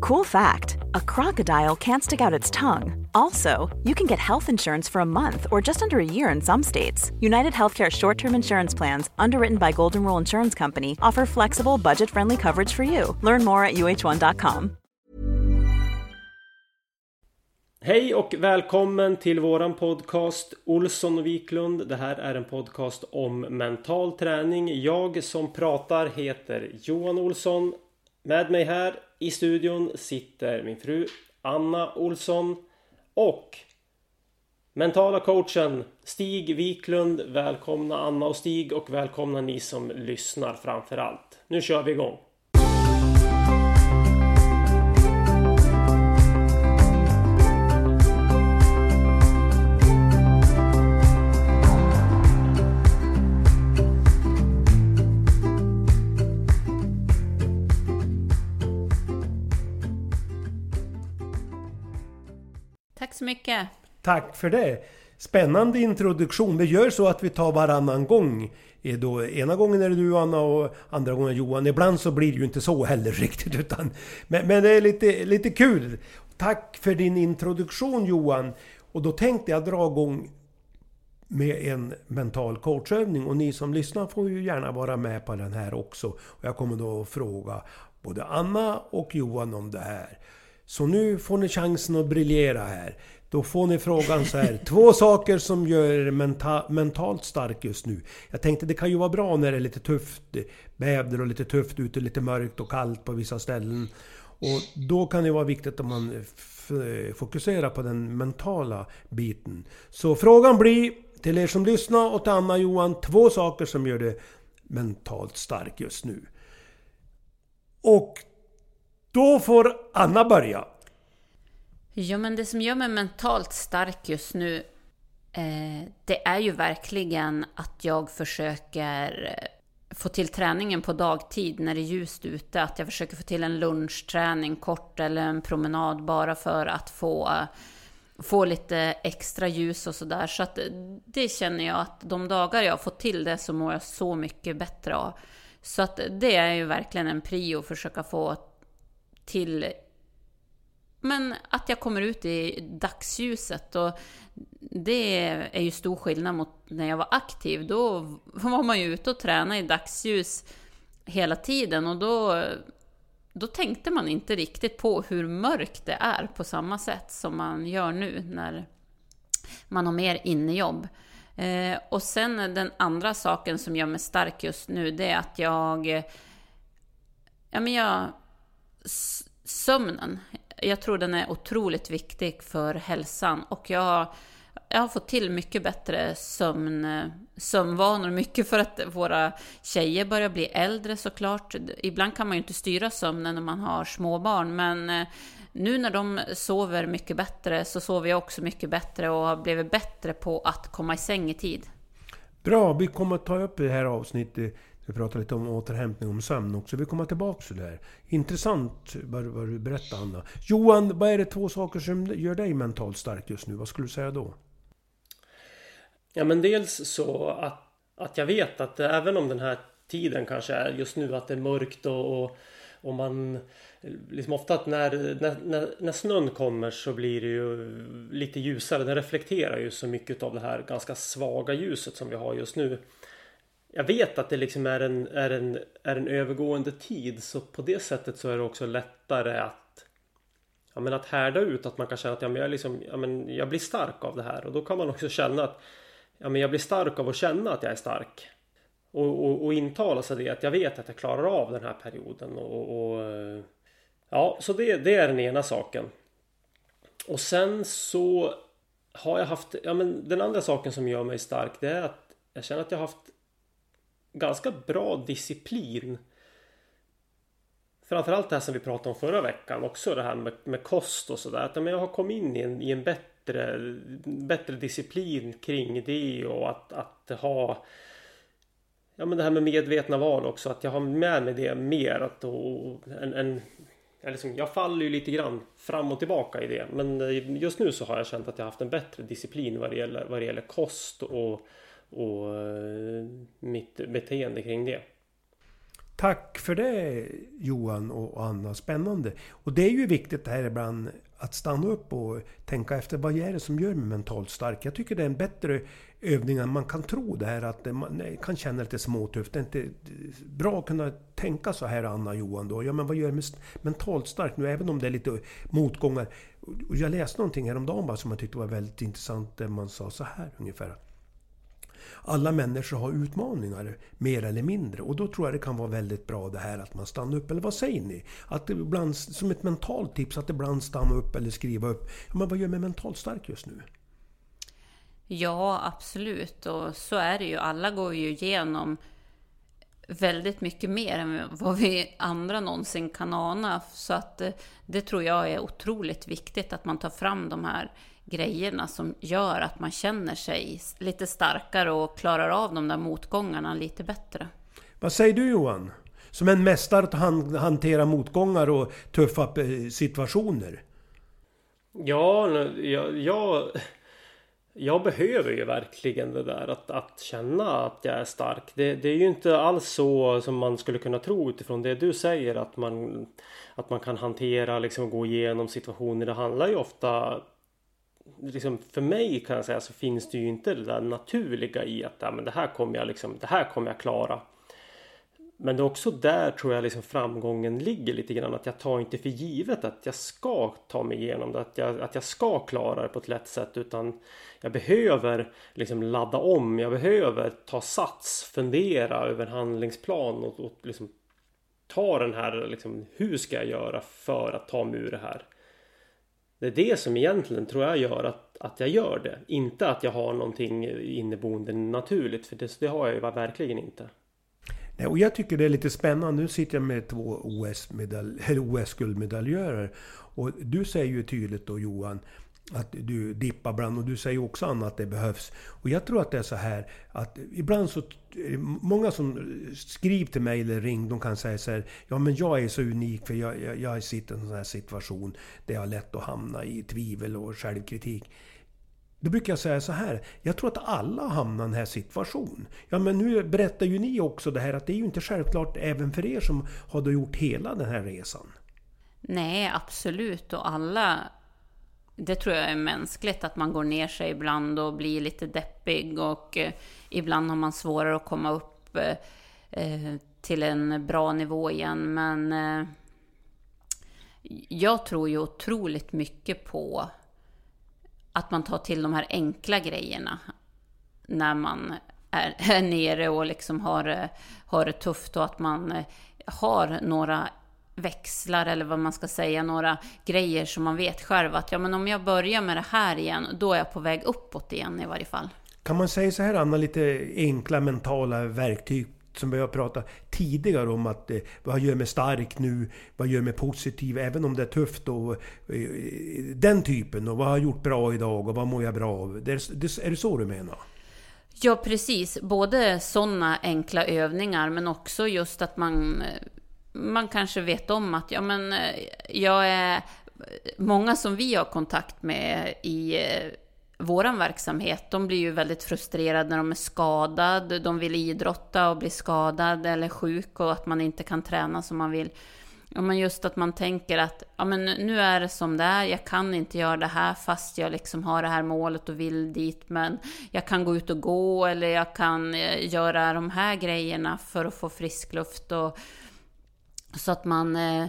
Cool fact a crocodile can't stick out its tongue. Also, you can get health insurance for a month or just under a year in some states. United Healthcare short term insurance plans, underwritten by Golden Rule Insurance Company, offer flexible, budget friendly coverage for you. Learn more at uh1.com. Hej och välkommen till våran podcast Olsson och Wiklund. Det här är en podcast om mental träning. Jag som pratar heter Johan Olsson. Med mig här i studion sitter min fru Anna Olsson och mentala coachen Stig Wiklund. Välkomna Anna och Stig och välkomna ni som lyssnar framför allt. Nu kör vi igång! Så mycket. Tack för det. Spännande introduktion. Vi gör så att vi tar varannan gång. Eh, då, ena gången är det du Anna och andra gången Johan. Ibland så blir det ju inte så heller riktigt. Utan, men, men det är lite, lite kul. Tack för din introduktion Johan. Och då tänkte jag dra igång med en mental coachövning. Och ni som lyssnar får ju gärna vara med på den här också. Och jag kommer då att fråga både Anna och Johan om det här. Så nu får ni chansen att briljera här. Då får ni frågan så här. Två saker som gör er menta mentalt stark just nu. Jag tänkte det kan ju vara bra när det är lite tufft väder och lite tufft ute, lite mörkt och kallt på vissa ställen. Och då kan det vara viktigt att man fokuserar på den mentala biten. Så frågan blir till er som lyssnar och till Anna och Johan. Två saker som gör det mentalt stark just nu. Och då får Anna börja. Ja, men det som gör mig mentalt stark just nu, eh, det är ju verkligen att jag försöker eh, få till träningen på dagtid när det är ljust ute. Att jag försöker få till en lunchträning kort eller en promenad bara för att få, få lite extra ljus och sådär. Så att det känner jag att de dagar jag har fått till det så mår jag så mycket bättre av. Så att det är ju verkligen en prio att försöka få till men att jag kommer ut i dagsljuset och det är ju stor skillnad mot när jag var aktiv. Då var man ju ute och tränade i dagsljus hela tiden och då, då tänkte man inte riktigt på hur mörkt det är på samma sätt som man gör nu när man har mer innejobb. Eh, och sen den andra saken som gör mig stark just nu, det är att jag... Ja, men jag sömnen. Jag tror den är otroligt viktig för hälsan och jag, jag har fått till mycket bättre sömn, sömnvanor. Mycket för att våra tjejer börjar bli äldre såklart. Ibland kan man ju inte styra sömnen när man har småbarn men eh, nu när de sover mycket bättre så sover jag också mycket bättre och har blivit bättre på att komma i säng i tid. Bra, vi kommer att ta upp det här avsnittet vi pratar lite om återhämtning och sömn också. Vi kommer tillbaka till det här. Intressant vad, vad du berättar Anna. Johan, vad är det två saker som gör dig mentalt stark just nu? Vad skulle du säga då? Ja men dels så att, att jag vet att även om den här tiden kanske är just nu att det är mörkt och, och, och man liksom ofta att när, när, när, när snön kommer så blir det ju lite ljusare. Den reflekterar ju så mycket av det här ganska svaga ljuset som vi har just nu. Jag vet att det liksom är en, är en, är en övergående tid så på det sättet så är det också lättare att ja, men att härda ut att man kan känna att ja, men jag, liksom, ja, men jag blir stark av det här och då kan man också känna att ja, men jag blir stark av att känna att jag är stark. Och, och, och intala sig det att jag vet att jag klarar av den här perioden. Och, och ja, så det, det, är den ena saken. Och sen så har jag haft, ja men den andra saken som gör mig stark det är att jag känner att jag har haft ganska bra disciplin. Framförallt det här som vi pratade om förra veckan också det här med, med kost och sådär. Att jag har kommit in i en, i en bättre, bättre disciplin kring det och att, att ha Ja men det här med medvetna val också att jag har med mig det mer att och, en, en liksom, jag faller ju lite grann fram och tillbaka i det. Men eh, just nu så har jag känt att jag haft en bättre disciplin vad det gäller, vad det gäller kost och, och eh, mitt beteende kring det. Tack för det Johan och Anna, spännande. Och det är ju viktigt det här ibland att stanna upp och tänka efter vad är det som gör mig mentalt stark? Jag tycker det är en bättre övning än man kan tro det här att man kan känna lite småtufft. Det är inte bra att kunna tänka så här Anna och Johan då. Ja men vad gör mig mentalt stark nu även om det är lite motgångar? Och jag läste någonting häromdagen bara som jag tyckte var väldigt intressant där man sa så här ungefär alla människor har utmaningar, mer eller mindre. Och då tror jag det kan vara väldigt bra det här att man stannar upp. Eller vad säger ni? Att ibland, som ett mentalt tips, att ibland stanna upp eller skriva upp. Men vad gör mig mentalt stark just nu? Ja, absolut. Och så är det ju. Alla går ju igenom väldigt mycket mer än vad vi andra någonsin kan ana. Så att eh, det tror jag är otroligt viktigt att man tar fram de här grejerna som gör att man känner sig lite starkare och klarar av de där motgångarna lite bättre. Vad säger du Johan? Som en mästare att hantera motgångar och tuffa eh, situationer. Ja, jag, jag, jag behöver ju verkligen det där att, att känna att jag är stark. Det, det, är ju inte alls så som man skulle kunna tro utifrån det du säger att man, att man kan hantera, liksom gå igenom situationer. Det handlar ju ofta liksom, för mig kan jag säga så finns det ju inte det där naturliga i att ja, men det här kommer jag liksom, det här kommer jag klara. Men det är också där tror jag liksom framgången ligger lite grann. Att jag tar inte för givet att jag ska ta mig igenom det. Att jag, att jag ska klara det på ett lätt sätt. Utan jag behöver liksom ladda om. Jag behöver ta sats, fundera över en handlingsplan och, och liksom ta den här liksom, hur ska jag göra för att ta mig ur det här. Det är det som egentligen tror jag gör att, att jag gör det. Inte att jag har någonting inneboende naturligt. För det, det har jag ju verkligen inte. Nej, och jag tycker det är lite spännande. Nu sitter jag med två OS-guldmedaljörer. och du säger ju tydligt då Johan att du dippar ibland och du säger också Anna att det behövs. Och jag tror att det är så här att ibland så... Många som skriver till mig eller ringer, de kan säga så här, Ja men jag är så unik för jag, jag, jag sitter i en sån här situation där jag har lätt att hamna i tvivel och självkritik. Då brukar jag säga så här. Jag tror att alla hamnar i den här situationen. Ja men nu berättar ju ni också det här att det är ju inte självklart även för er som har då gjort hela den här resan. Nej, absolut. Och alla det tror jag är mänskligt, att man går ner sig ibland och blir lite deppig och eh, ibland har man svårare att komma upp eh, eh till en bra nivå igen. Men eh, jag tror ju otroligt mycket på att man tar till de här enkla grejerna när man är, är nere och liksom har, har det tufft och att man eh, har några växlar eller vad man ska säga, några grejer som man vet själv att ja men om jag börjar med det här igen, då är jag på väg uppåt igen i varje fall. Kan man säga så här Anna, lite enkla mentala verktyg som vi har pratat tidigare om att eh, vad gör mig stark nu? Vad gör mig positiv? Även om det är tufft och eh, den typen. Och vad har jag gjort bra idag? Och vad mår jag bra av? Det är, det, är det så du menar? Ja, precis. Både sådana enkla övningar men också just att man eh, man kanske vet om att ja, men, eh, jag är... Många som vi har kontakt med i vår våran verksamhet, de blir ju väldigt frustrerade när de är skadade. De vill idrotta och blir skadad eller sjuk och att man inte kan träna som man vill. Ja, men just att man tänker att ja, men nu är det som det är, jag kan inte göra det här fast jag liksom har det här målet och vill dit. Men jag kan gå ut och gå eller jag kan eh, göra de här grejerna för att få frisk luft. Och, så att man, eh,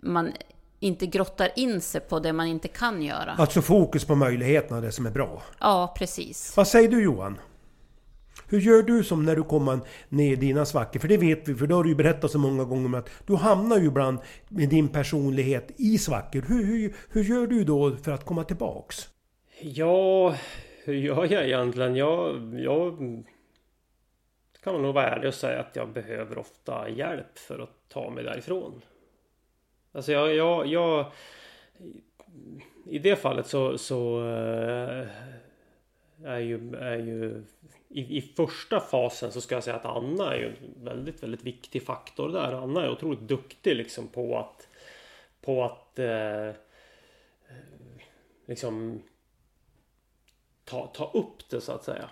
man inte grottar in sig på det man inte kan göra. Alltså fokus på möjligheterna, det som är bra. Ja, precis. Vad säger du Johan? Hur gör du som när du kommer ner i dina svackor? För det vet vi, för det har du ju berättat så många gånger om att du hamnar ju ibland med din personlighet i svackor. Hur, hur, hur gör du då för att komma tillbaks? Ja, hur gör jag egentligen? Jag, jag kan man nog vara ärlig och säga att jag behöver ofta hjälp för att ta mig därifrån. Alltså jag, jag, jag i det fallet så, så eh, är ju, är ju i, i första fasen så ska jag säga att Anna är ju en väldigt, väldigt viktig faktor där. Anna är otroligt duktig liksom på att på att eh, liksom ta, ta upp det så att säga.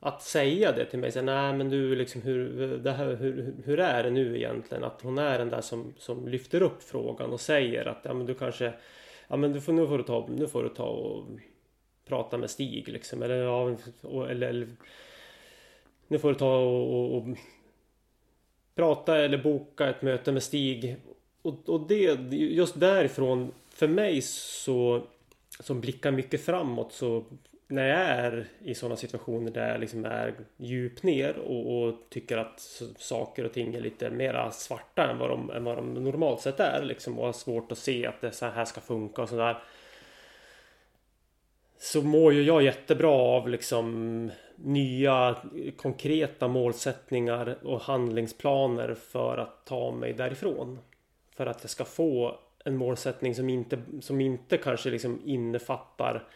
Att säga det till mig, nej men du liksom hur, det här, hur, hur är det nu egentligen? Att hon är den där som, som lyfter upp frågan och säger att ja men du kanske Ja men du får, nu får du ta, nu får du ta och prata med Stig liksom. Eller, ja, eller, eller nu får du ta och, och, och, prata eller boka ett möte med Stig. Och, och det, just därifrån, för mig så som blickar mycket framåt så när jag är i sådana situationer där jag liksom är djupt ner och, och, tycker att saker och ting är lite mera svarta än vad de, än vad de normalt sett är liksom och har svårt att se att det så här ska funka och sådär så mår ju jag jättebra av liksom nya konkreta målsättningar och handlingsplaner för att ta mig därifrån. För att jag ska få en målsättning som inte, som inte kanske liksom innefattar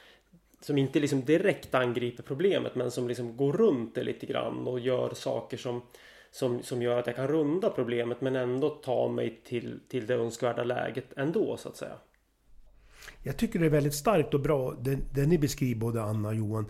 som inte liksom direkt angriper problemet men som liksom går runt det lite grann och gör saker som som, som gör att jag kan runda problemet men ändå ta mig till, till det önskvärda läget ändå så att säga. Jag tycker det är väldigt starkt och bra det, det ni beskriver både Anna och Johan.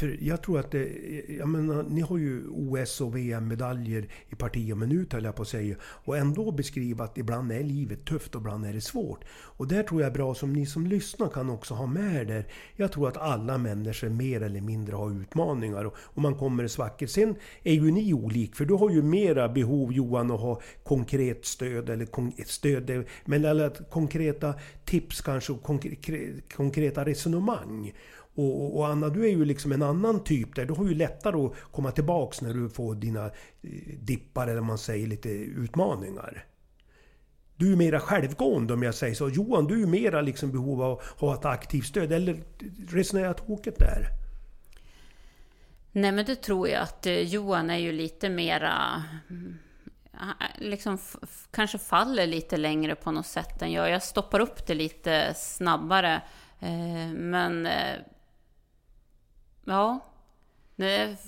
För jag tror att det, jag menar, ni har ju OS och VM-medaljer i parti och minut höll jag på att säga. Och ändå beskriva att ibland är livet tufft och ibland är det svårt. Och där tror jag är bra som ni som lyssnar kan också ha med där. Jag tror att alla människor mer eller mindre har utmaningar och, och man kommer i svackor. Sen är ju ni olik för du har ju mera behov Johan att ha konkret stöd eller kon, stöd, men eller konkreta tips kanske konkreta resonemang. Och, och, Anna, du är ju liksom en annan typ där. Du har ju lättare att komma tillbaks när du får dina eh, dippar eller man säger lite utmaningar. Du är mera självgående om jag säger så. Johan, du är mera liksom behov av att ha ett aktivt stöd. Eller resonerar jag tokigt där? Nej men det tror jag att eh, Johan är ju lite mera liksom kanske faller lite längre på något sätt än jag. Jag stoppar upp det lite snabbare. Eh, men eh, ja,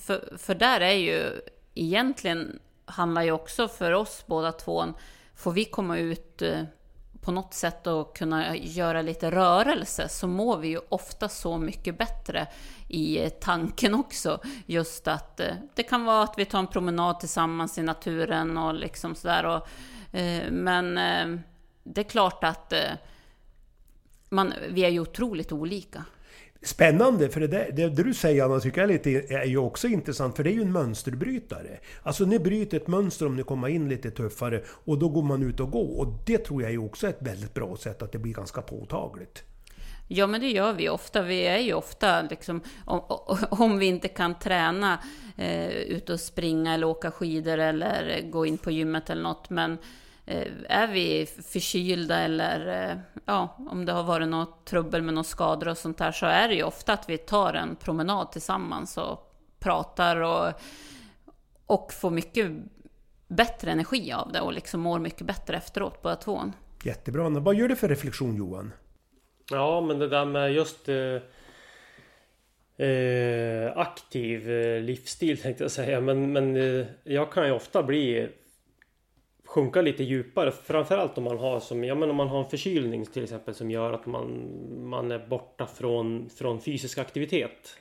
för, för där är ju egentligen handlar ju också för oss båda två, får vi komma ut eh, på något sätt att kunna göra lite rörelse så mår vi ju ofta så mycket bättre i tanken också. Just att eh, det kan vara att vi tar en promenad tillsammans i naturen och liksom sådär. Eh, men eh, det är klart att man, vi är ju otroligt olika. Spännande, för det, där, det, du säger Anna tycker jag är, lite, är ju också intressant för det är ju en mönsterbrytare. Alltså ni bryter ett mönster om ni kommer in lite tuffare och då går man ut och går. Och det tror jag är också ett väldigt bra sätt att det blir ganska påtagligt. Ja, men det gör vi ofta. Vi är ju ofta, liksom, om, om vi inte kan träna, eh, ut och springa eller åka skidor eller gå in på gymmet eller något. Men är vi förkylda eller eh, ja, om det har varit något trubbel med några skador och sånt där så är det ju ofta att vi tar en promenad tillsammans och pratar och, och får mycket bättre energi av det och liksom mår mycket bättre efteråt båda två. Jättebra. Vad gör du för reflektion Johan? Ja men det där med just eh, eh aktiv eh, livsstil tänkte jag säga men, men eh, jag kan ju ofta bli sjunka lite djupare. Framförallt om man har som, ja men om man har en förkylning till exempel som gör att man, man är borta från, från fysisk aktivitet.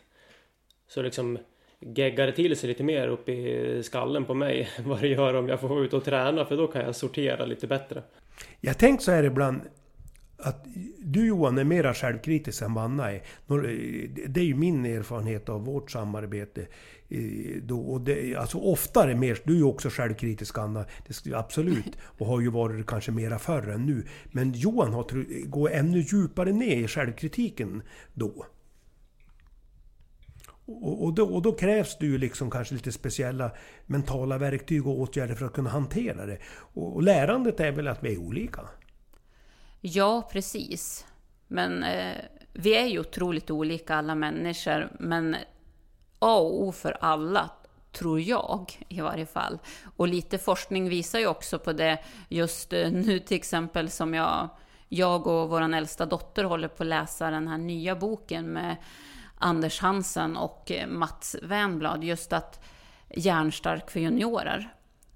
Så liksom geggar det till sig lite mer upp i skallen på mig vad det gör om jag får vara ute och träna för då kan jag sortera lite bättre. Jag tänkt så här ibland att du Johan är mera självkritisk än vad Anna är. Eh, det är ju min erfarenhet av vårt samarbete. Eh, då, och det, alltså oftare mer, du är ju också självkritisk Anna, det, absolut. Och har ju varit kanske mera förr än nu. Men Johan har, går ännu djupare ner i självkritiken då. Och, och, då, och då krävs det ju liksom kanske lite speciella mentala verktyg och åtgärder för att kunna hantera det. Och, och lärandet är väl att vi är olika? Ja, precis. Men eh, vi är ju otroligt olika alla människor. Men A och O för alla, tror jag i varje fall. Och lite forskning visar ju också på det just eh, nu till exempel som jag, jag och vår äldsta dotter håller på att läsa den här nya boken med Anders Hansen och eh, Mats Wernblad, just att hjärnstark för juniorer.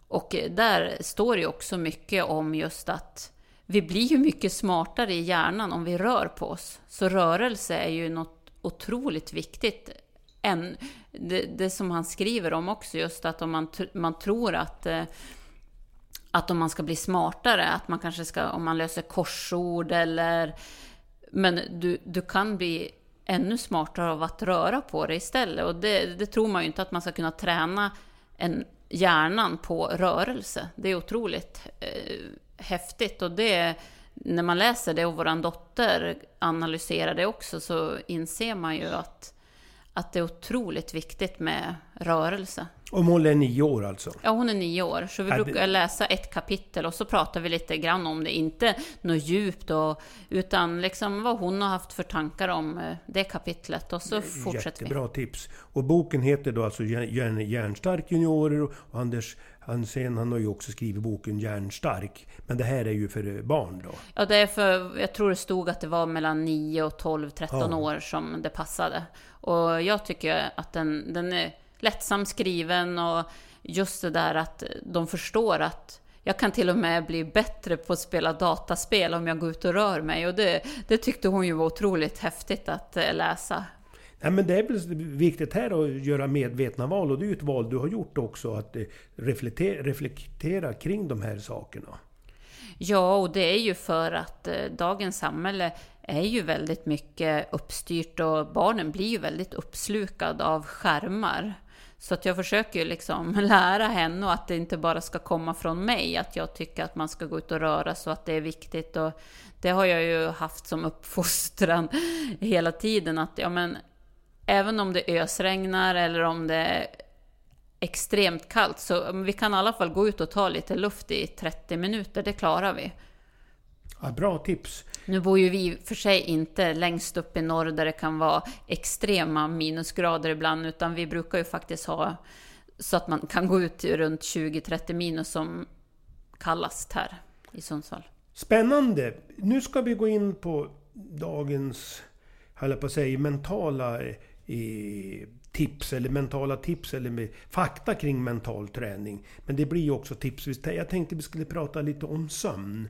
Och eh, där står det också mycket om just att vi blir ju mycket smartare i hjärnan om vi rör på oss. Så rörelse är ju något otroligt viktigt. En, det, det som han skriver om också, just att om man, man tror att eh, att om man ska bli smartare, att man kanske ska, om man löser korsord eller... Men du, du kan bli ännu smartare av att röra på dig istället. Och det, det tror man ju inte att man ska kunna träna en, hjärnan på rörelse. Det är otroligt eh, häftigt. Och det, när man läser det och vår dotter analyserar det också så inser man ju att, att det är otroligt viktigt med rörelse. Om hon är nio år alltså? Ja, hon är nio år. Så vi ja, brukar det... läsa ett kapitel och så pratar vi lite grann om det. Inte något djupt, och, utan liksom vad hon har haft för tankar om eh, det kapitlet. Och så fortsätter Jättebra vi. Jättebra tips. Och boken heter då alltså Järnstark juniorer och Anders Hansen han har ju också skrivit boken Järnstark. Men det här är ju för barn då? Ja, det är för, jag tror det stod att det var mellan 9 och 12, 13 ja. år som det passade. Och jag tycker att den, den är lättsam skriven och just det där att de förstår att jag kan till och med bli bättre på att spela dataspel om jag går ut och rör mig. Och det, det tyckte hon ju var otroligt häftigt att eh, läsa. Ja, men det är väl viktigt här att göra medvetna val och det är ju ett val du har gjort också. Att eh, reflektera, reflektera kring de här sakerna. Ja, och det är ju för att eh, dagens samhälle är ju väldigt mycket uppstyrt och barnen blir ju väldigt uppslukade av skärmar. Så att jag försöker ju liksom lära henne och att det inte bara ska komma från mig, att jag tycker att man ska gå ut och röra sig och att det är viktigt. Och det har jag ju haft som uppfostran hela tiden, att ja men även om det ösregnar eller om det är extremt kallt, så vi kan i alla fall gå ut och ta lite luft i 30 minuter, det klarar vi. Ja, bra tips. Nu bor ju vi för sig inte längst upp i norr där det kan vara extrema minusgrader ibland, utan vi brukar ju faktiskt ha så att man kan gå ut runt 20-30 minus som kallast här i Sundsvall. Spännande! Nu ska vi gå in på dagens, höll på att säga, mentala eh, tips eller mentala tips eller med fakta kring mental träning. Men det blir ju också tips. Jag tänkte vi skulle prata lite om sömn.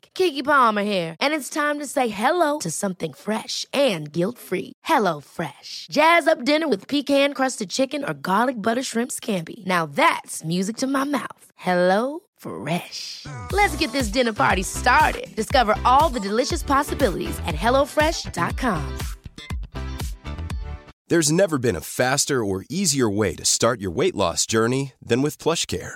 Kiki Palmer here, and it's time to say hello to something fresh and guilt-free. Hello Fresh. Jazz up dinner with pecan-crusted chicken or garlic butter shrimp scampi. Now that's music to my mouth. Hello Fresh. Let's get this dinner party started. Discover all the delicious possibilities at hellofresh.com. There's never been a faster or easier way to start your weight loss journey than with PlushCare.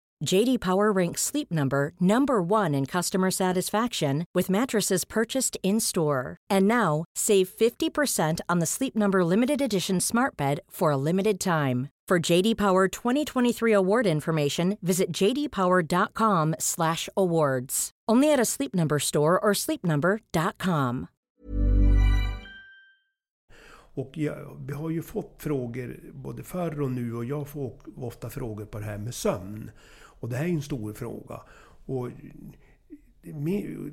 JD Power ranks Sleep Number number 1 in customer satisfaction with mattresses purchased in-store. And now, save 50% on the Sleep Number limited edition Smart Bed for a limited time. For JD Power 2023 award information, visit jdpower.com/awards. Only at a Sleep Number store or sleepnumber.com. Och jag, vi har ju fått frågor både förr och nu och jag får ofta frågor på det här med sömn. Och det här är ju en stor fråga. Och,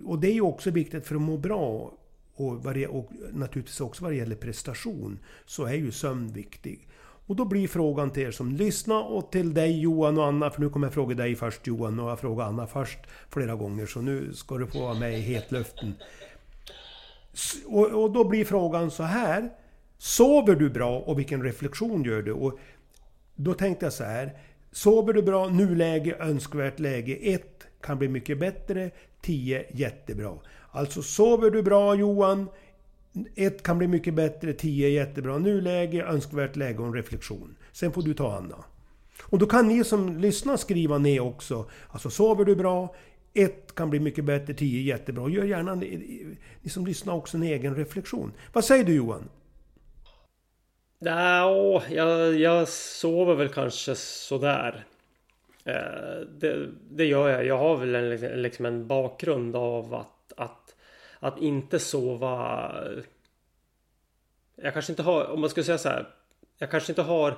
och det är ju också viktigt för att må bra och, och naturligtvis också vad det gäller prestation så är ju sömn viktig. Och då blir frågan till er som lyssnar och till dig Johan och Anna, för nu kommer jag fråga dig först Johan och jag frågar Anna först flera gånger så nu ska du få vara med i hetluften. Och, och då blir frågan så här. Sover du bra och vilken reflektion gör du? Och då tänkte jag så här. Sover du bra, nuläge, önskvärt läge 1 kan bli mycket bättre, 10 jättebra. Alltså sover du bra Johan, 1 kan bli mycket bättre, 10 jättebra. Nuläge, önskvärt läge och en reflektion. Sen får du ta Anna. Och då kan ni som lyssnar skriva ner också. Alltså sover du bra, 1 kan bli mycket bättre, 10 jättebra. Gör gärna, ni som lyssnar också en egen reflektion. Vad säger du Johan? Ja, jag, jag sover väl kanske sådär. Eh, det, det gör jag. Jag har väl en, liksom, liksom en bakgrund av att, att, att inte sova. Jag kanske inte har, om man skulle säga så här. Jag kanske inte har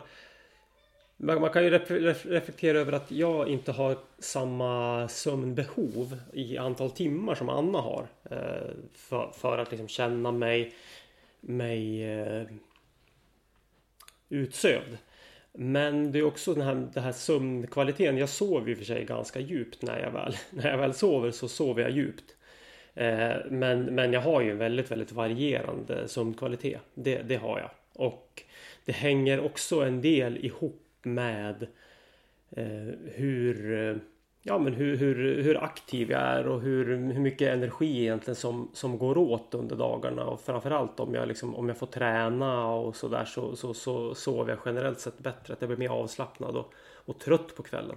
man, man kan ju reflektera över att jag inte har samma sömnbehov i antal timmar som Anna har. Eh, för, för att liksom känna mig, mig eh, utsövd. Men det är också den här, den här sömnkvaliteten. Jag sover och för sig ganska djupt när jag väl, när jag väl sover så sover jag djupt. Eh, men, men jag har ju en väldigt, väldigt varierande sömnkvalitet. Det, det har jag. Och det hänger också en del ihop med eh, hur eh, ja, men hur, hur, hur aktiv jag är och hur, hur mycket energi egentligen som, som går åt under dagarna. Och framförallt om jag, liksom, om jag får träna och sådär så, så, så sover jag generellt sett bättre. Att jag blir mer avslappnad och, och trött på kvällen.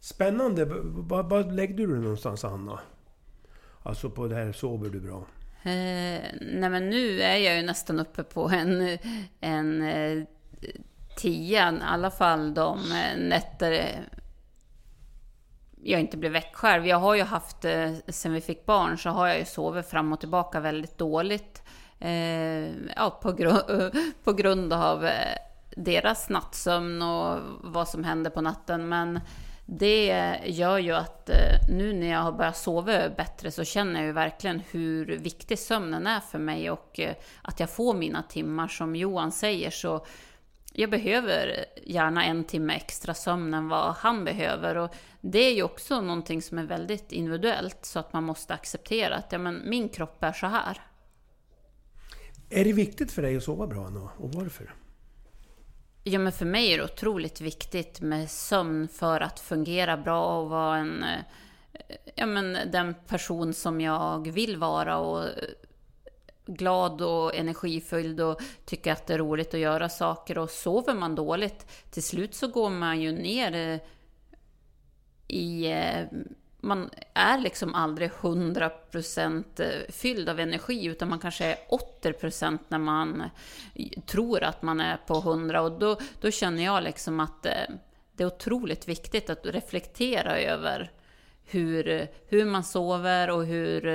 Spännande. Var lägger du dig någonstans Anna? Alltså på det här, sover du bra? Eh, nej men nu är jag ju nästan uppe på en, en eh, tia, i alla fall de eh, nätter jag inte blir väck själv. Jag har ju haft, eh, sen vi fick barn, så har jag ju sovit fram och tillbaka väldigt dåligt. Eh, ja, på, gru på grund av eh, deras nattsömn och vad som händer på natten. Men det gör ju att eh, nu när jag har börjat sova bättre så känner jag ju verkligen hur viktig sömnen är för mig och att jag får mina timmar. Som Johan säger så jag behöver gärna en timme extra sömn än vad han behöver. Och det är ju också någonting som är väldigt individuellt så att man måste acceptera att ja, men min kropp är så här. Är det viktigt för dig att sova bra nu och varför? Ja, men för mig är det otroligt viktigt med sömn för att fungera bra och vara en, ja, men den person som jag vill vara och glad och energifylld och tycker att det är roligt att göra saker. Och sover man dåligt, till slut så går man ju ner eh, i... Eh, man är liksom aldrig 100% eh, fylld av energi, utan man kanske är 80% när man tror att man är på 100% Och då, då känner jag liksom att det är otroligt viktigt att reflektera över hur, hur man sover och hur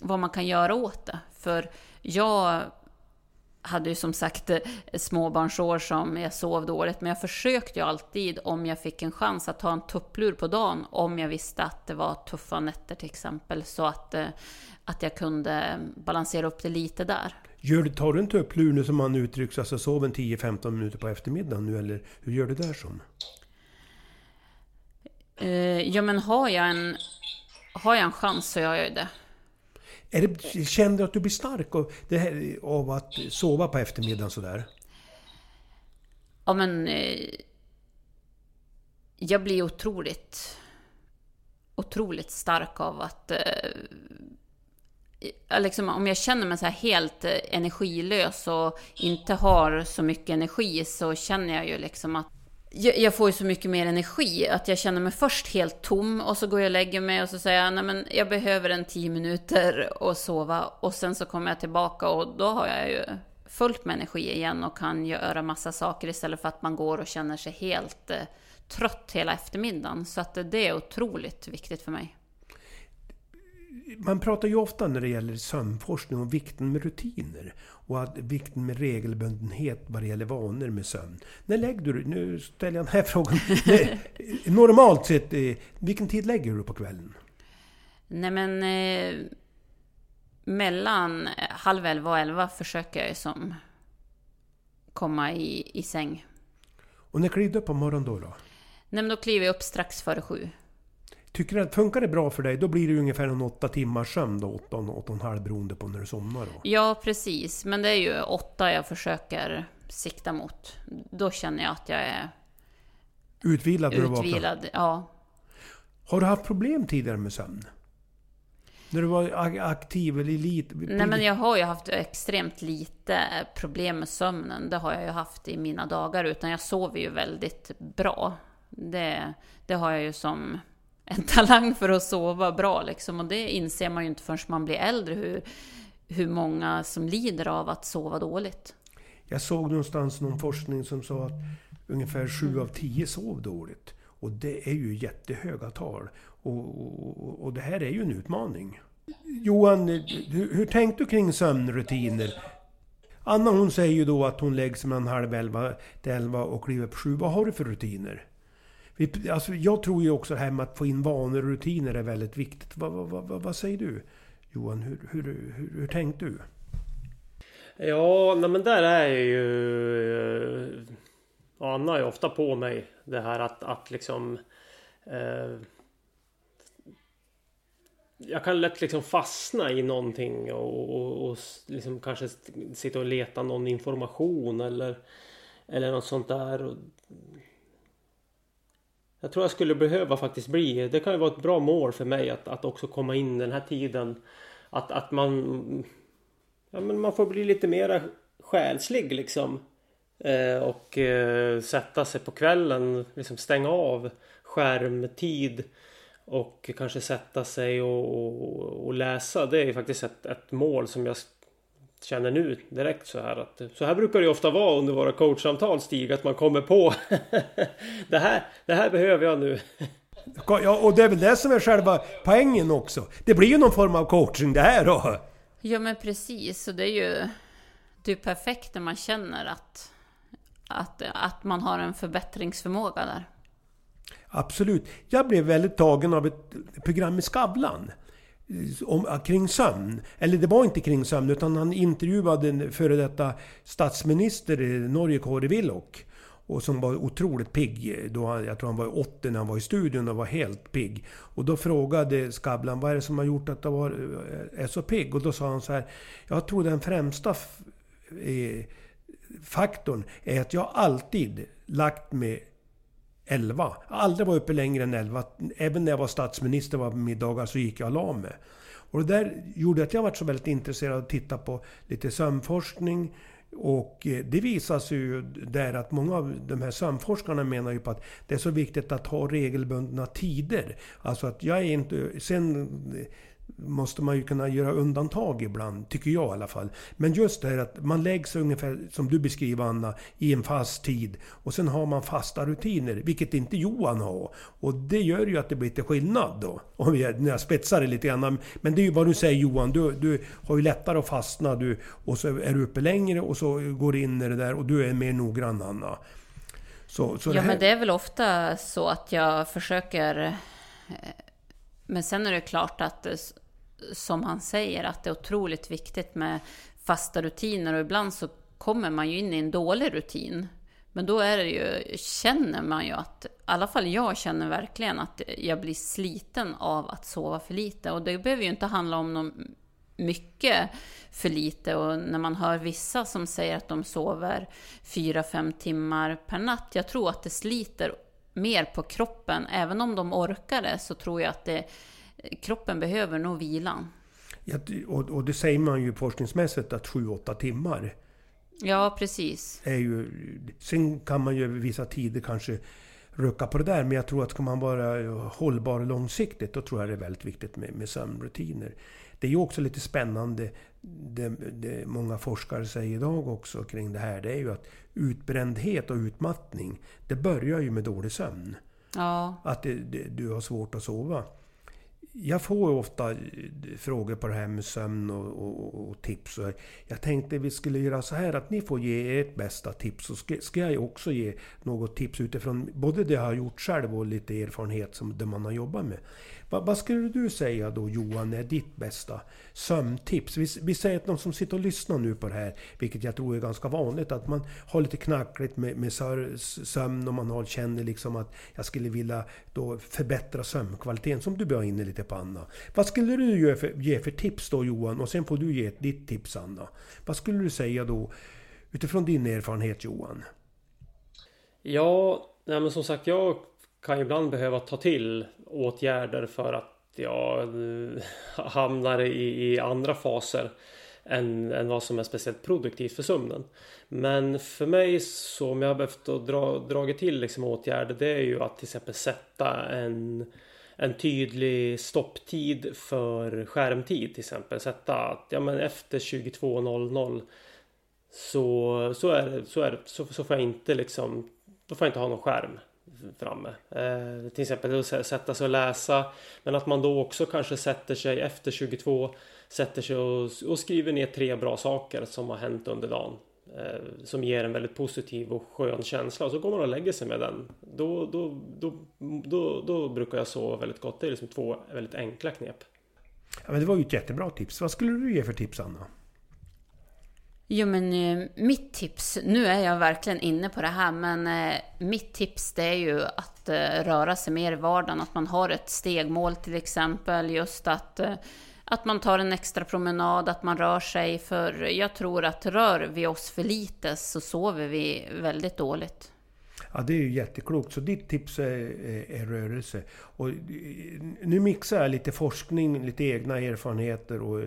vad man kan göra åt det. För jag hade ju som sagt eh, småbarnsår som jag sov dåligt, men jag försökte ju alltid om jag fick en chans att ta en tupplur på dagen, om jag visste att det var tuffa nätter till exempel, så att, eh, att jag kunde balansera upp det lite där. Gör, tar du en tupplur nu som man uttrycks, alltså sov en 10-15 minuter på eftermiddagen nu, eller hur gör du där som? Eh, ja, men har jag en, har jag en chans så gör jag ju det. Är det, känner du att du blir stark av, det här, av att sova på eftermiddagen sådär? Ja, men... Eh, jag blir otroligt... Otroligt stark av att... Eh, liksom, om jag känner mig så här helt eh, energilös och inte har så mycket energi så känner jag ju liksom att jag, jag får ju så mycket mer energi att jag känner mig först helt tom och så går jag och lägger mig och så säger jag nej men jag behöver en tio minuter och sova. Och sen så kommer jag tillbaka och då har jag ju fullt med energi igen och kan göra massa saker istället för att man går och känner sig helt eh, trött hela eftermiddagen. Så att det är otroligt viktigt för mig. Man pratar ju ofta när det gäller sömnforskning om vikten med rutiner och att vikten med regelbundenhet vad det gäller vanor med sömn. När lägger du Nu ställer jag den här frågan. Normalt sett, eh, vilken tid lägger du på kvällen? Nej men... Eh, mellan halv elva och elva försöker jag som komma i, i säng. Och när kliver du på morgonen då? då? Nej men då kliver jag upp strax före sju. Tycker du funkar det bra för dig, då blir det ungefär en åtta timmars sömn då, åtta, åtta och en halv beroende på när du somnar då? Ja, precis. Men det är ju åtta jag försöker sikta mot. Då känner jag att jag är... Utvilad när du vaknar? Utvilad, ja. Har du haft problem tidigare med sömn? När du var aktiv eller lite? Nej men jag har ju haft extremt lite problem med sömnen. Det har jag ju haft i mina dagar. Utan jag sover ju väldigt bra. Det, det har jag ju som en talang för att sova bra liksom. Och det inser man ju inte förrän man blir äldre, hur, hur många som lider av att sova dåligt. Jag såg någonstans någon forskning som sa att ungefär 7 av 10 sov dåligt. Och det är ju jättehöga tal. Och, och, och det här är ju en utmaning. Johan, hur, hur tänkte du kring sömnrutiner? Anna hon säger ju då att hon lägger sig mellan halv elva till elva och kliver upp sju. Vad har du för rutiner? Vi, alltså, jag tror ju också det här med att få in vanor och rutiner är väldigt viktigt. Vad, vad, vad, vad säger du Johan? Hur, hur, hur, hur tänkte du? Ja, nej men där är ju... Och Anna är ofta på mig. Det här att, att liksom... Eh, jag kan lätt liksom fastna i någonting och, och, och liksom kanske sitta och leta någon information eller, eller något sånt där. Och jag tror jag skulle behöva faktiskt bli, det kan ju vara ett bra mål för mig att, att också komma in den här tiden. Att, att man, ja, men man får bli lite mera själslig liksom. Eh, och eh, sätta sig på kvällen, liksom stänga av skärmtid. Och kanske sätta sig och, och, och läsa. Det är ju faktiskt ett, ett mål som jag känner nu direkt så här att så här brukar det ju ofta vara under våra coachsamtal Stig att man kommer på det här, det här behöver jag nu. Ja, och det är väl det som är själva poängen också. Det blir ju någon form av coaching det här då. Ja men precis, och det är ju det är perfekt när man känner att, att, att man har en förbättringsförmåga där. Absolut. Jag blev väldigt tagen av ett program i Skavlan Eh, om, eh, kring sömn. Eller det var inte kring sömn utan han intervjuade en före detta statsminister i Norge, Kåre Willoch. Och som var otroligt pigg. Eh, då han, jag tror han var 80 när han var i studion och var helt pigg. Och då frågade Skavlan vad är det som har gjort att du var, är så pigg? Och då sa han så här. Jag tror den främsta faktorn är att jag alltid lagt mig 11. Jag har aldrig varit uppe längre än 11. Även när jag var statsminister var på middagar så gick jag och la mig. Och det där gjorde att jag var så väldigt intresserad av att titta på lite sömnforskning. Och eh, det visar sig ju där att många av de här sömnforskarna menar ju på att det är så viktigt att ha regelbundna tider. Alltså att jag är inte... Sen måste man ju kunna göra undantag ibland, tycker jag i alla fall. Men just det här att man lägger sig ungefär som du beskriver Anna, i en fast tid. Och sen har man fasta rutiner, vilket inte Johan har. Och det gör ju att det blir lite skillnad då. Om jag, när jag spetsar det lite grann. Men det är ju vad du säger Johan, du, du har ju lättare att fastna. Du, och så är du uppe längre och så går du in i det där och du är mer noggrann Anna. Så, så ja, här... men det är väl ofta så att jag försöker... Eh, men sen är det klart att, som han säger, att det är otroligt viktigt med fasta rutiner och ibland så kommer man ju in i en dålig rutin. Men då är det ju, känner man ju att, i alla fall jag känner verkligen att jag blir sliten av att sova för lite. Och det behöver ju inte handla om någon mycket för lite och när man hör vissa som säger att de sover 4-5 timmar per natt, jag tror att det sliter mer på kroppen. Även om de orkar det så tror jag att det, kroppen behöver nog vilan. Ja, och, och det säger man ju forskningsmässigt att 7-8 timmar. Ja, precis. Är ju, sen kan man ju vissa tider kanske rucka på det där. Men jag tror att ska man vara hållbar långsiktigt, då tror jag det är väldigt viktigt med, med sömnrutiner. Det är ju också lite spännande, det, det många forskare säger idag också kring det här, det är ju att utbrändhet och utmattning, det börjar ju med dålig sömn. Ja. Att det, det, du har svårt att sova jag får ofta eh, frågor på det här med sömn och, och, och, tips. Och jag tänkte vi skulle göra så här att ni får ge ert bästa tips. Så ska, ska jag också ge något tips utifrån både det jag har gjort själv och lite erfarenhet som det man har jobbat med. Va, vad skulle du säga då Johan är ditt bästa sömntips? Vi, vi säger att någon som sitter och lyssnar nu på det här, vilket jag tror är ganska vanligt, att man har lite knackligt med, med sömn och man har, känner liksom att jag skulle vilja då förbättra sömnkvaliteten, som du var inne lite på Anna. Vad skulle du ge för, ge för tips då Johan? Och sen får du ge ditt tips Anna. Vad skulle du säga då utifrån din erfarenhet Johan? Ja, nej men som sagt jag kan ibland behöva ta till åtgärder för att jag hamnar i, i andra faser än, än vad som är speciellt produktivt för sömnen. Men för mig så om jag har behövt dra, dragit till liksom åtgärder det är ju att till exempel sätta en, en tydlig stopptid för skärmtid till exempel. Sätta att ja, men efter 22.00 så, så, är det, så, är det, så, så får jag inte liksom då får jag inte ha någon skärm framme. Eh, till exempel att sätta sig och läsa. Men att man då också kanske sätter sig efter 22 sätter sig och, och skriver ner tre bra saker som har hänt under dagen. Eh, som ger en väldigt positiv och skön känsla. Och så går man och lägger sig med den. Då, då, då, då, då brukar jag sova väldigt gott. Det är liksom två väldigt enkla knep. Ja, men det var ju ett jättebra tips. Vad skulle du ge för tips Anna? Jo men eh, mitt tips, nu är jag verkligen inne på det här, men eh, mitt tips det är ju att eh, röra sig mer i vardagen, att man har ett stegmål till exempel, just att, att man tar en extra promenad, att man rör sig, för jag tror att rör vi oss för lite så sover vi väldigt dåligt. Ja, det är ju jätteklokt. Så ditt tips är, är, är, rörelse. Och nu mixar jag lite forskning, lite egna erfarenheter och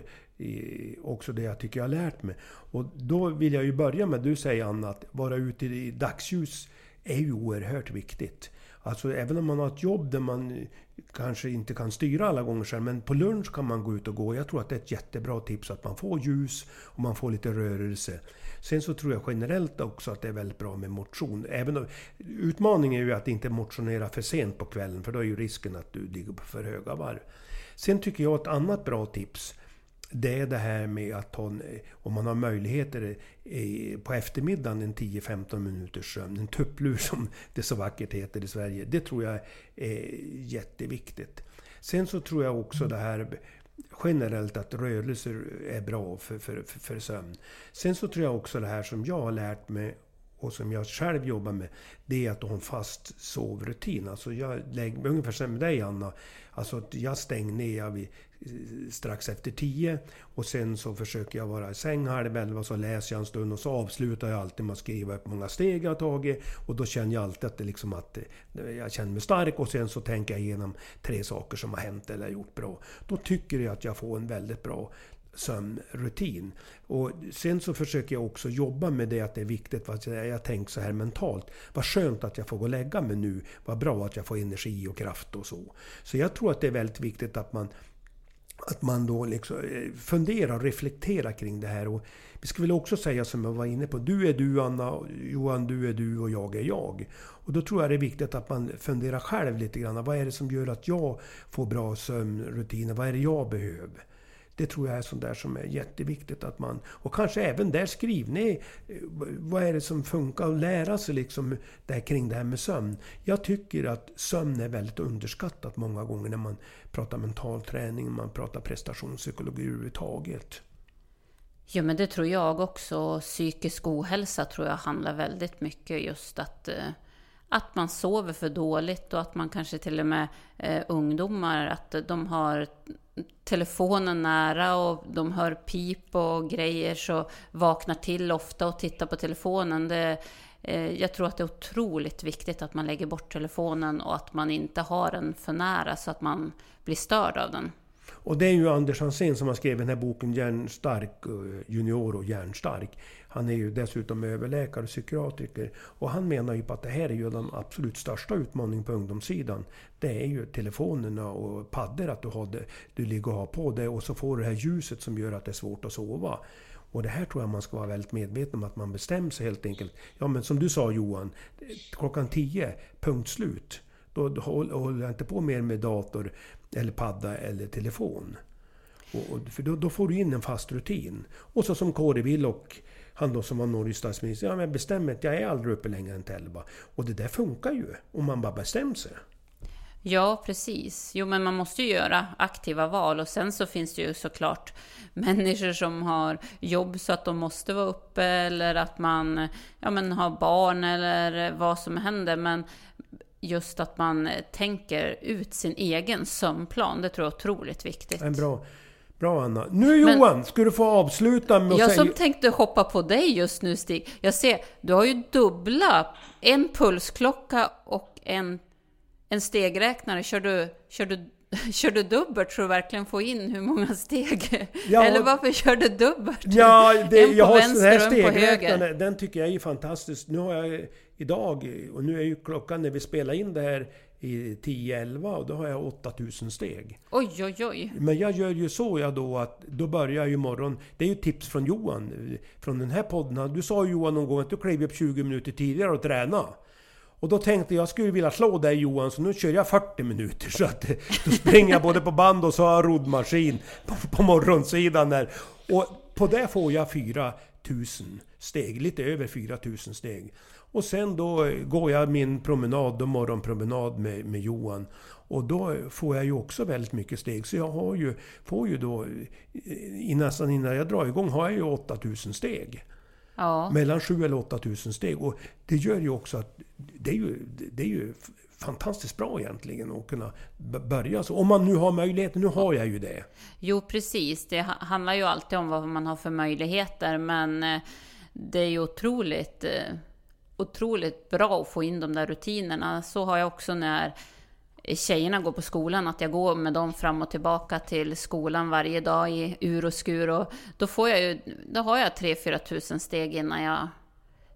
också det jag tycker jag har lärt mig. Och då vill jag ju börja med, du säger Anna, att vara ute i dagsljus är ju oerhört viktigt. Alltså även om man har ett jobb där man kanske inte kan styra alla gånger själv, men på lunch kan man gå ut och gå. Jag tror att det är ett jättebra tips att man får ljus och man får lite rörelse. Sen så tror jag generellt också att det är väldigt bra med motion. Även om, utmaningen är ju att inte motionera för sent på kvällen, för då är ju risken att du ligger på för höga varv. Sen tycker jag ett annat bra tips det är det här med att ta, om man har möjligheter på eftermiddagen en 10-15 minuters sömn. En tupplur som det så vackert heter i Sverige. Det tror jag är jätteviktigt. Sen så tror jag också det här generellt att rörelser är bra för, för, för, för sömn. Sen så tror jag också det här som jag har lärt mig och som jag själv jobbar med, det är att ha en fast sovrutin. Alltså jag lägger, ungefär som med dig Anna, alltså jag stänger ner vid eh, strax efter tio. Och sen så försöker jag vara i säng halv elva, så läser jag en stund och så avslutar jag alltid med att skriva upp många steg jag har tagit. Och då känner jag alltid att, det liksom att eh, jag känner mig stark och sen så tänker jag igenom tre saker som har hänt eller gjort bra. Då tycker jag att jag får en väldigt bra sömnrutin. Och sen så försöker jag också jobba med det att det är viktigt, vad jag tänker så här mentalt. Vad skönt att jag får gå och lägga mig nu. Vad bra att jag får energi och kraft och så. Så jag tror att det är väldigt viktigt att man att man då liksom eh, funderar och reflekterar kring det här. Och vi ska väl också säga som jag var inne på, du är du Anna, Johan du är du och jag är jag. Och då tror jag det är viktigt att man funderar själv lite grann. Vad är det som gör att jag får bra sömnrutiner? Vad är det jag behöver? Det tror jag är sånt där som är jätteviktigt att man... Och kanske även där skriv ner eh, vad är det som funkar och lära sig liksom där kring det här med sömn. Jag tycker att sömn är väldigt underskattat många gånger när man pratar mental träning, man pratar prestationspsykologi överhuvudtaget. Ja men det tror jag också. Psykisk ohälsa tror jag handlar väldigt mycket just att eh, att man sover för dåligt och att man kanske till och med eh, ungdomar, att de har telefonen nära och de hör pip och grejer så vaknar till ofta och tittar på telefonen. Det, eh, jag tror att det är otroligt viktigt att man lägger bort telefonen och att man inte har den för nära så att man blir störd av den. Och det är ju Anders Hansén som har skrivit den här boken Hjärnstark eh, Junior och Hjärnstark. Han är ju dessutom överläkare och psykiatriker. Och han menar ju på att det här är ju den absolut största utmaningen på ungdomssidan. Det är ju telefonerna och paddor, att du, har det, du ligger och har på det och så får du det här ljuset som gör att det är svårt att sova. Och det här tror jag man ska vara väldigt medveten om, att man bestämmer sig helt enkelt. Ja men som du sa Johan, klockan 10, punkt slut. Då, då håller jag inte på mer med dator, eller padda eller telefon. Och, för då, då, får du in en fast rutin. Och så som Kåre Willock han då som var Norges statsminister, ja men bestäm att jag är aldrig uppe längre än till 11. Och det där funkar ju, om man bara bestämmer sig. Ja, precis. Jo, men man måste ju göra aktiva val och sen så finns det ju såklart människor som har jobb så att de måste vara uppe eller att man ja, men har barn eller vad som händer. Men just att man tänker ut sin egen sömnplan, det tror jag är otroligt viktigt. En bra Bra Anna. Nu Johan, Men, ska du få avsluta med att jag säga... Som tänkte hoppa på dig just nu Stig. Jag ser, du har ju dubbla, en pulsklocka och en, en stegräknare. Kör du, kör, du, kör du dubbelt så du verkligen får in hur många steg? Ja, Eller varför kör du dubbelt? Ja, det, en på jag har vänster och en på höger. Den tycker jag är fantastisk. Nu har jag idag, och nu är ju klockan när vi spelar in det här i 10-11 och då har jag 8000 steg. Oj, oj, oj! Men jag gör ju så jag då att då börjar jag ju morgon... Det är ju tips från Johan, från den här podden. Du sa Johan någon gång att du klev upp 20 minuter tidigare och träna. Och då tänkte jag, jag skulle vilja slå dig Johan, så nu kör jag 40 minuter. Så att då springer jag både på band och så har jag roddmaskin på, på morgonsidan där. Och på det får jag 4000 steg, lite över 4000 steg. Och sen då går jag min promenad, då morgonpromenad med, med Johan. Och då får jag ju också väldigt mycket steg. Så jag har ju, får ju då, i nästan innan jag drar igång, har jag ju 8000 steg. Ja. Mellan 7 eller 8000 steg. Och det gör ju också att det är ju, det är ju fantastiskt bra egentligen att kunna börja så. Om man nu har möjligheten, nu har jag ju det. Jo precis, det handlar ju alltid om vad man har för möjligheter. Men eh, det är ju otroligt eh, otroligt bra att få in de där rutinerna. Så har jag också när tjejerna går på skolan, att jag går med dem fram och tillbaka till skolan varje dag i ur och skur. Och då, får jag ju, då har jag 3-4 tusen steg innan jag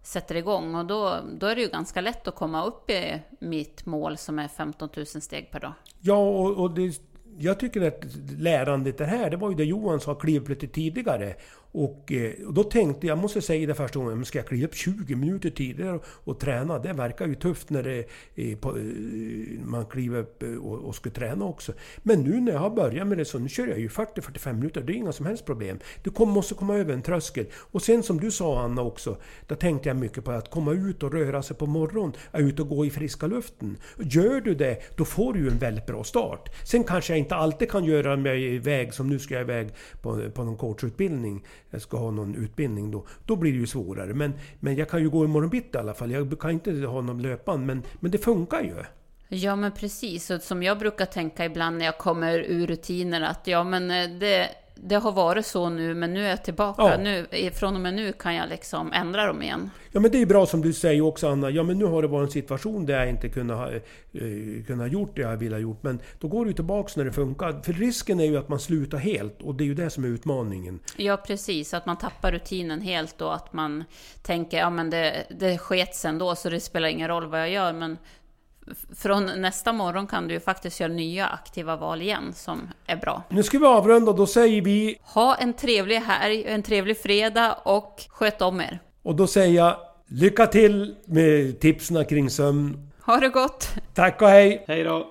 sätter igång. Och då, då är det ju ganska lätt att komma upp i mitt mål som är 15 000 steg per dag. Ja, och, och det, jag tycker att lärandet det här, det var ju det Johan sa, kliv upp lite tidigare. Och, eh, och, då tänkte jag, måste säga det första gången, ska jag kliva upp 20 minuter tidigare och, och träna? Det verkar ju tufft när det eh, på, eh, man kliver upp eh, och, och ska träna också. Men nu när jag har börjat med det så nu kör jag ju 40-45 minuter, det är inga som helst problem. Du kom, måste komma över en tröskel. Och sen som du sa Anna också, då tänkte jag mycket på att komma ut och röra sig på morgonen, ut och gå i friska luften. Gör du det, då får du ju en väldigt bra start. Sen kanske jag inte alltid kan göra mig iväg, som nu ska jag iväg på, på någon coachutbildning jag ska ha någon utbildning då. Då blir det ju svårare. Men, men jag kan ju gå imorgon bitti i alla fall. Jag kan inte ha någon löpan, men, men det funkar ju. Ja men precis, och som jag brukar tänka ibland när jag kommer ur rutiner att ja men eh, det, det har varit så nu, men nu är jag tillbaka. Ja. Nu, från och med nu kan jag liksom ändra dem igen. Ja, men det är bra som du säger också Anna. Ja, men nu har det varit en situation där jag inte kunnat, eh, kunnat gjort det jag ville ha gjort. Men då går du tillbaks när det funkar. För risken är ju att man slutar helt och det är ju det som är utmaningen. Ja, precis. Att man tappar rutinen helt och att man tänker ja men det, det skets ändå så det spelar ingen roll vad jag gör. Men från nästa morgon kan du ju faktiskt göra nya aktiva val igen som är bra. Nu ska vi avrunda, då säger vi... Ha en trevlig helg, en trevlig fredag och sköt om er. Och då säger jag lycka till med tipsen kring sömn. Ha det gott! Tack och hej! Hej då!